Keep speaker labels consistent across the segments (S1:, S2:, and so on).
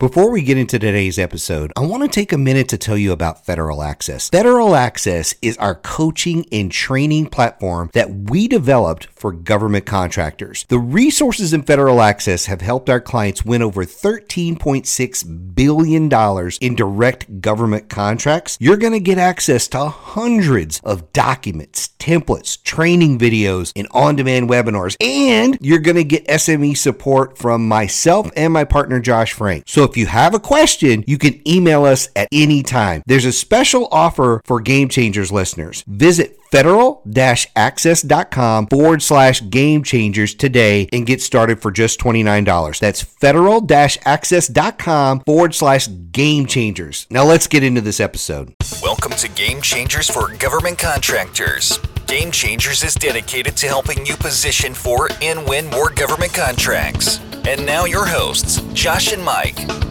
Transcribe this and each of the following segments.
S1: Before we get into today's episode, I want to take a minute to tell you about Federal Access. Federal Access is our coaching and training platform that we developed for government contractors. The resources in Federal Access have helped our clients win over $13.6 billion in direct government contracts. You're going to get access to hundreds of documents, templates, training videos, and on demand webinars, and you're going to get SME support from myself and my partner, Josh Frank. So if you have a question, you can email us at any time. There's a special offer for Game Changers listeners. Visit federal-access.com forward slash game changers today and get started for just $29. That's federal-access.com forward slash game changers. Now let's get into this episode.
S2: Welcome to Game Changers for Government Contractors. Game Changers is dedicated to helping you position for and win more government contracts. And now your hosts, Josh and Mike.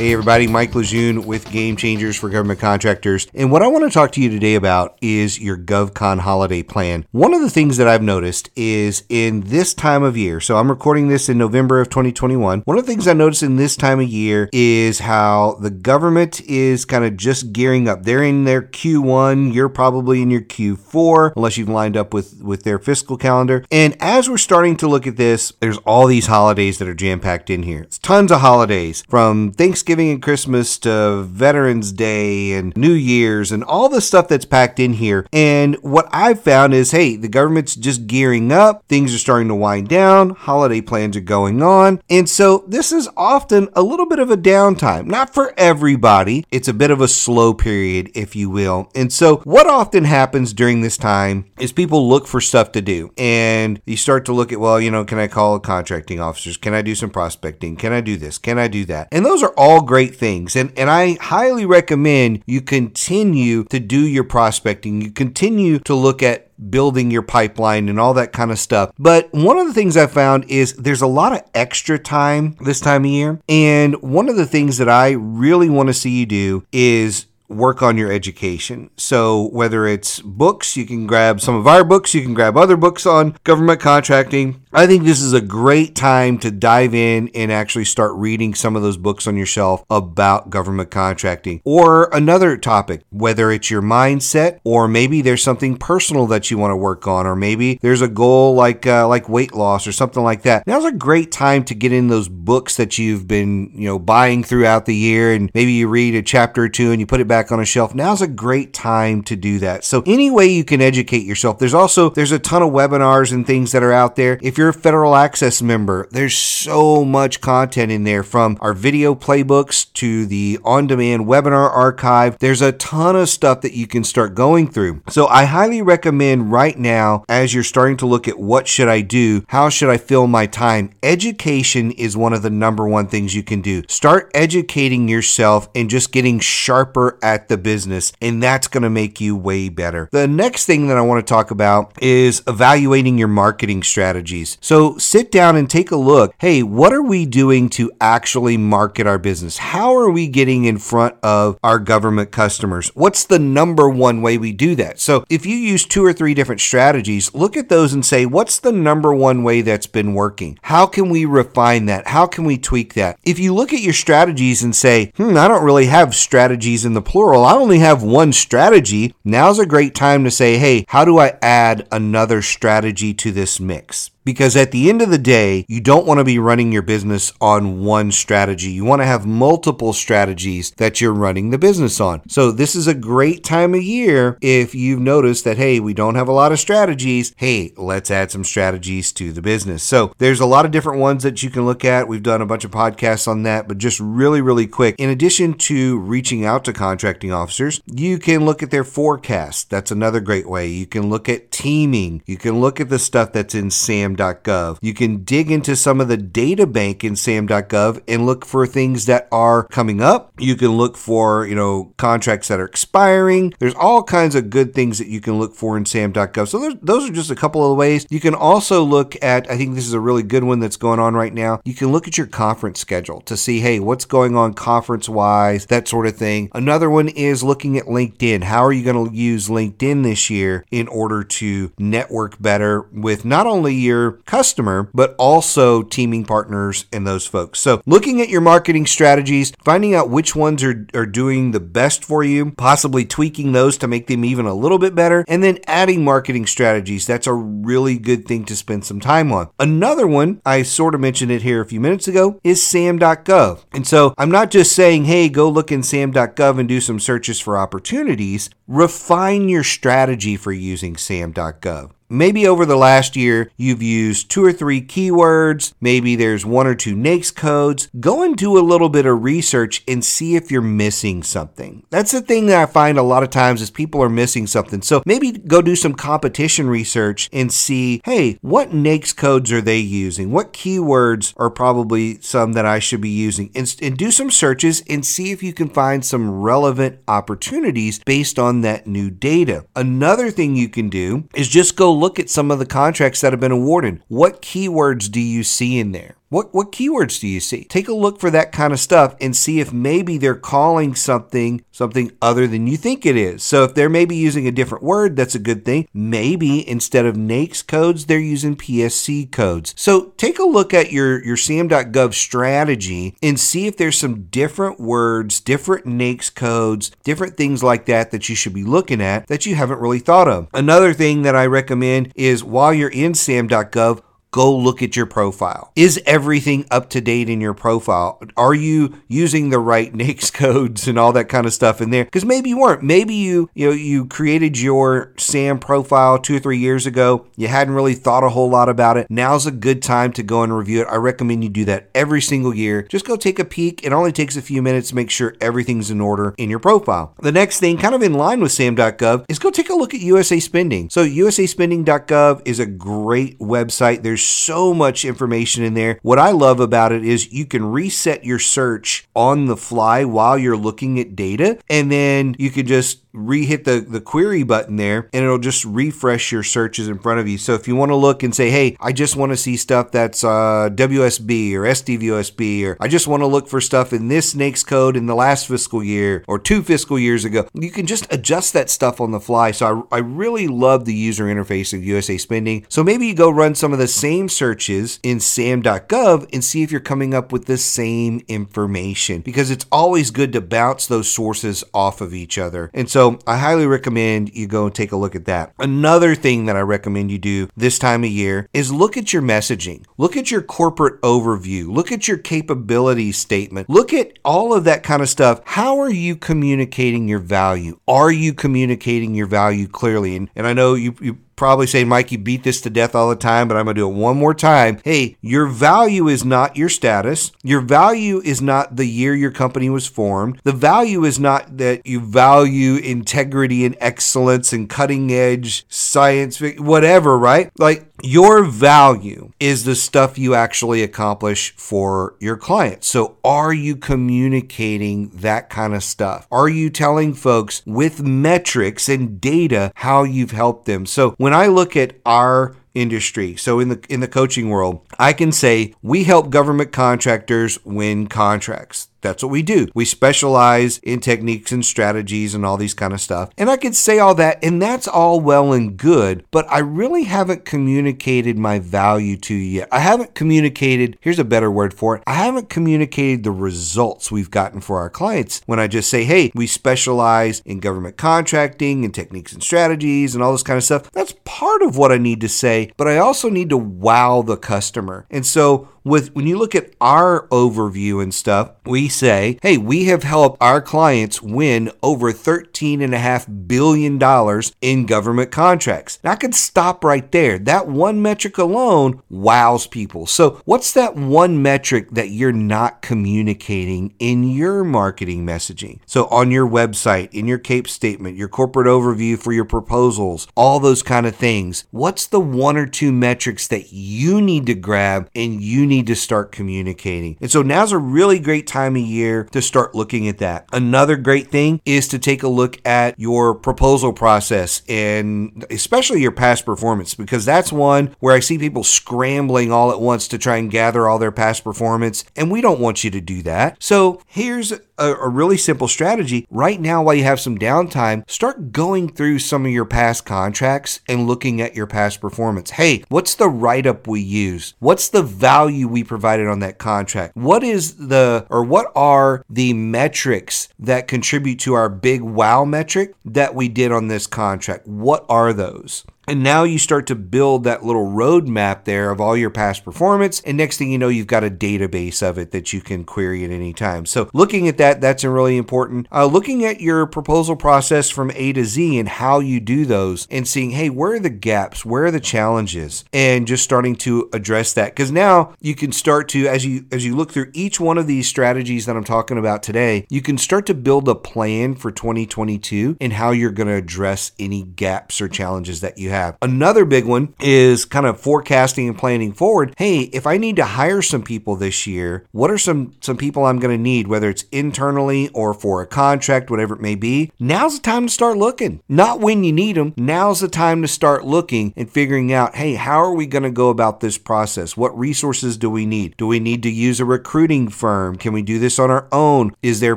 S1: Hey everybody, Mike Lejeune with Game Changers for Government Contractors. And what I want to talk to you today about is your GovCon holiday plan. One of the things that I've noticed is in this time of year, so I'm recording this in November of 2021. One of the things I noticed in this time of year is how the government is kind of just gearing up. They're in their Q1, you're probably in your Q4, unless you've lined up with, with their fiscal calendar. And as we're starting to look at this, there's all these holidays that are jam packed in here. It's tons of holidays from Thanksgiving Thanksgiving and Christmas to Veterans Day and New Year's and all the stuff that's packed in here. And what I've found is hey, the government's just gearing up, things are starting to wind down, holiday plans are going on. And so this is often a little bit of a downtime. Not for everybody, it's a bit of a slow period, if you will. And so what often happens during this time is people look for stuff to do and you start to look at, well, you know, can I call contracting officers? Can I do some prospecting? Can I do this? Can I do that? And those are all all great things. And, and I highly recommend you continue to do your prospecting. You continue to look at building your pipeline and all that kind of stuff. But one of the things I found is there's a lot of extra time this time of year. And one of the things that I really want to see you do is work on your education. So, whether it's books, you can grab some of our books, you can grab other books on government contracting. I think this is a great time to dive in and actually start reading some of those books on your shelf about government contracting or another topic, whether it's your mindset or maybe there's something personal that you want to work on, or maybe there's a goal like uh, like weight loss or something like that. Now's a great time to get in those books that you've been you know buying throughout the year, and maybe you read a chapter or two and you put it back back on a shelf, now's a great time to do that. So any way you can educate yourself. There's also there's a ton of webinars and things that are out there. If you're a federal access member, there's so much content in there from our video playbooks to the on-demand webinar archive. There's a ton of stuff that you can start going through. So I highly recommend right now as you're starting to look at what should I do? How should I fill my time? Education is one of the number one things you can do. Start educating yourself and just getting sharper at at the business, and that's going to make you way better. The next thing that I want to talk about is evaluating your marketing strategies. So sit down and take a look. Hey, what are we doing to actually market our business? How are we getting in front of our government customers? What's the number one way we do that? So if you use two or three different strategies, look at those and say, what's the number one way that's been working? How can we refine that? How can we tweak that? If you look at your strategies and say, hmm, I don't really have strategies in the plural plural, I only have one strategy. Now's a great time to say, hey, how do I add another strategy to this mix? Because at the end of the day, you don't want to be running your business on one strategy. You want to have multiple strategies that you're running the business on. So, this is a great time of year if you've noticed that, hey, we don't have a lot of strategies. Hey, let's add some strategies to the business. So, there's a lot of different ones that you can look at. We've done a bunch of podcasts on that, but just really, really quick. In addition to reaching out to contracting officers, you can look at their forecast. That's another great way. You can look at teaming. You can look at the stuff that's in SAM.gov. You can dig into some of the data bank in SAM.gov and look for things that are coming up. You can look for, you know, contracts that are expiring. There's all kinds of good things that you can look for in SAM.gov. So those are just a couple of ways. You can also look at, I think this is a really good one that's going on right now. You can look at your conference schedule to see, hey, what's going on conference wise, that sort of thing. Another one is looking at LinkedIn. How are you going to use LinkedIn this year in order to, network better with not only your customer, but also teaming partners and those folks. So, looking at your marketing strategies, finding out which ones are, are doing the best for you, possibly tweaking those to make them even a little bit better, and then adding marketing strategies. That's a really good thing to spend some time on. Another one, I sort of mentioned it here a few minutes ago, is SAM.gov. And so I'm not just saying, hey, go look in SAM.gov and do some searches for opportunities. Refine your strategy for using SAM.gov. SEC.gov. Maybe over the last year, you've used two or three keywords. Maybe there's one or two NAICS codes. Go and do a little bit of research and see if you're missing something. That's the thing that I find a lot of times is people are missing something. So maybe go do some competition research and see, hey, what NAICS codes are they using? What keywords are probably some that I should be using? And, and do some searches and see if you can find some relevant opportunities based on that new data. Another thing you can do is just go look at some of the contracts that have been awarded. What keywords do you see in there? What what keywords do you see? Take a look for that kind of stuff and see if maybe they're calling something something other than you think it is. So if they're maybe using a different word, that's a good thing. Maybe instead of NAICS codes, they're using PSC codes. So take a look at your your SAM.gov strategy and see if there's some different words, different NAICS codes, different things like that that you should be looking at that you haven't really thought of. Another thing that I recommend is while you're in SAM.gov, go look at your profile. Is everything up to date in your profile? Are you using the right NAICS codes and all that kind of stuff in there? Because maybe you weren't. Maybe you you know you created your SAM profile two or three years ago. You hadn't really thought a whole lot about it. Now's a good time to go and review it. I recommend you do that every single year. Just go take a peek. It only takes a few minutes to make sure everything's in order in your profile. The next thing, kind of in line with SAM.gov, is go take a look at USA Spending. So USAspending.gov is a great website. There's there's so much information in there. What I love about it is you can reset your search on the fly while you're looking at data, and then you can just re-hit the, the query button there and it'll just refresh your searches in front of you. So if you want to look and say, hey, I just want to see stuff that's uh, WSB or SDVOSB, or I just want to look for stuff in this NAICS code in the last fiscal year or two fiscal years ago, you can just adjust that stuff on the fly. So I, I really love the user interface of USA Spending. So maybe you go run some of the same searches in SAM.gov and see if you're coming up with the same information because it's always good to bounce those sources off of each other. And so so I highly recommend you go and take a look at that. Another thing that I recommend you do this time of year is look at your messaging. Look at your corporate overview. Look at your capability statement. Look at all of that kind of stuff. How are you communicating your value? Are you communicating your value clearly? And, and I know you, you probably say, Mike, you beat this to death all the time, but I'm going to do it one more time. Hey, your value is not your status. Your value is not the year your company was formed. The value is not that you value integrity and excellence and cutting edge science, whatever, right? Like your value is the stuff you actually accomplish for your clients. So, are you communicating that kind of stuff? Are you telling folks with metrics and data how you've helped them? So, when I look at our industry. So in the in the coaching world, I can say we help government contractors win contracts. That's what we do. We specialize in techniques and strategies and all these kind of stuff. And I could say all that, and that's all well and good, but I really haven't communicated my value to you yet. I haven't communicated, here's a better word for it, I haven't communicated the results we've gotten for our clients when I just say, hey, we specialize in government contracting and techniques and strategies and all this kind of stuff. That's part of what I need to say, but I also need to wow the customer. And so with when you look at our overview and stuff, we say, hey, we have helped our clients win over $13.5 billion in government contracts. Now, I could stop right there. That one metric alone wows people. So, what's that one metric that you're not communicating in your marketing messaging? So, on your website, in your CAPE statement, your corporate overview for your proposals, all those kind of things, what's the one or two metrics that you need to grab and you need to start communicating. And so now's a really great time of year to start looking at that. Another great thing is to take a look at your proposal process and especially your past performance because that's one where I see people scrambling all at once to try and gather all their past performance and we don't want you to do that. So here's a, a really simple strategy. Right now, while you have some downtime, start going through some of your past contracts and looking at your past performance. Hey, what's the write up we use? What's the value we provided on that contract? What is the, or what are the metrics that contribute to our big wow metric that we did on this contract? What are those? And now you start to build that little roadmap there of all your past performance. And next thing you know, you've got a database of it that you can query at any time. So looking at that, that's really important. Uh, looking at your proposal process from A to Z and how you do those and seeing, hey, where are the gaps? Where are the challenges? And just starting to address that. Because now you can start to, as you as you look through each one of these strategies that I'm talking about today, you can start to build a plan for 2022 and how you're going to address any gaps or challenges that you have have. Another big one is kind of forecasting and planning forward. Hey, if I need to hire some people this year, what are some some people I'm going to need whether it's internally or for a contract, whatever it may be? Now's the time to start looking. Not when you need them. Now's the time to start looking and figuring out, hey, how are we going to go about this process? What resources do we need? Do we need to use a recruiting firm? Can we do this on our own? Is there a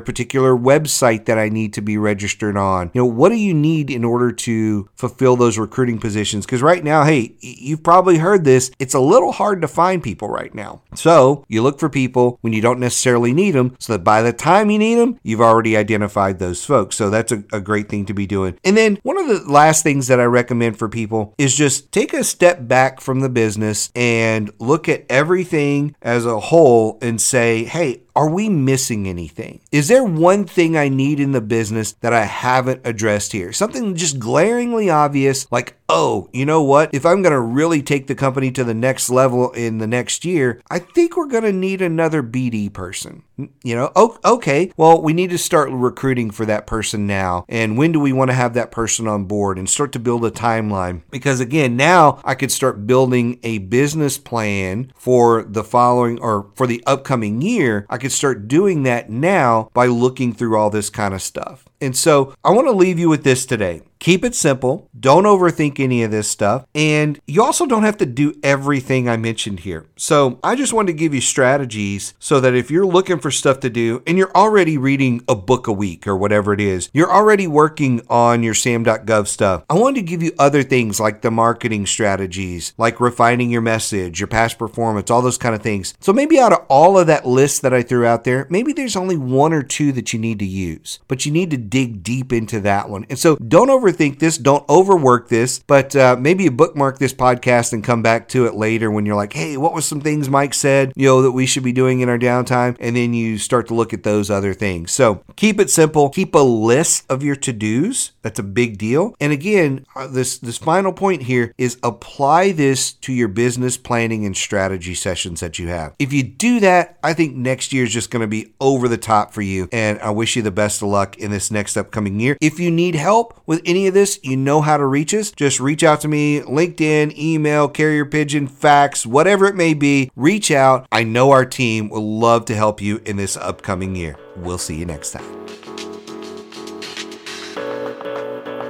S1: particular website that I need to be registered on? You know, what do you need in order to fulfill those recruiting positions? because right now, hey, you've probably heard this. It's a little hard to find people right now. So you look for people when you don't necessarily need them so that by the time you need them, you've already identified those folks. So that's a, a great thing to be doing. And then one of the last things that I recommend for people is just take a step back from the business and look at everything as a whole and say, hey, are we missing anything? Is there one thing I need in the business that I haven't addressed here? Something just glaringly obvious, like, oh, you know what? If I'm going to really take the company to the next level in the next year, I think we're going to need another BD person. You know, okay, well, we need to start recruiting for that person now. And when do we want to have that person on board and start to build a timeline? Because again, now I could start building a business plan for the following or for the upcoming year. I could start doing that now by looking through all this kind of stuff. And so I want to leave you with this today. Keep it simple. Don't overthink any of this stuff. And you also don't have to do everything I mentioned here. So I just wanted to give you strategies so that if you're looking for stuff to do and you're already reading a book a week or whatever it is, you're already working on your SAM.gov stuff. I wanted to give you other things like the marketing strategies, like refining your message, your past performance, all those kind of things. So maybe out of all of that list that I threw out there, maybe there's only one or two that you need to use, but you need to dig deep into that one. And so don't overthink overthink this. Don't overwork this. But uh, maybe you bookmark this podcast and come back to it later when you're like, hey, what was some things Mike said, you know, that we should be doing in our downtime? And then you start to look at those other things. So keep it simple. Keep a list of your to dos. That's a big deal. And again, uh, this this final point here is apply this to your business planning and strategy sessions that you have. If you do that, I think next year is just going to be over the top for you. And I wish you the best of luck in this next upcoming year. If you need help with any of this, you know how to reach us. Just reach out to me, LinkedIn, email, carrier pigeon, fax, whatever it may be. Reach out. I know our team will love to help you in this upcoming year. We'll see you next time.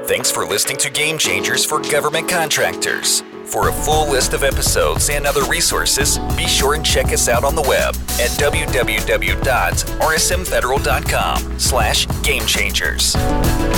S2: Thanks for listening to Game Changers for Government Contractors. For a full list of episodes and other resources, be sure and check us out on the web at www.rsmfederal.com slash gamechangers.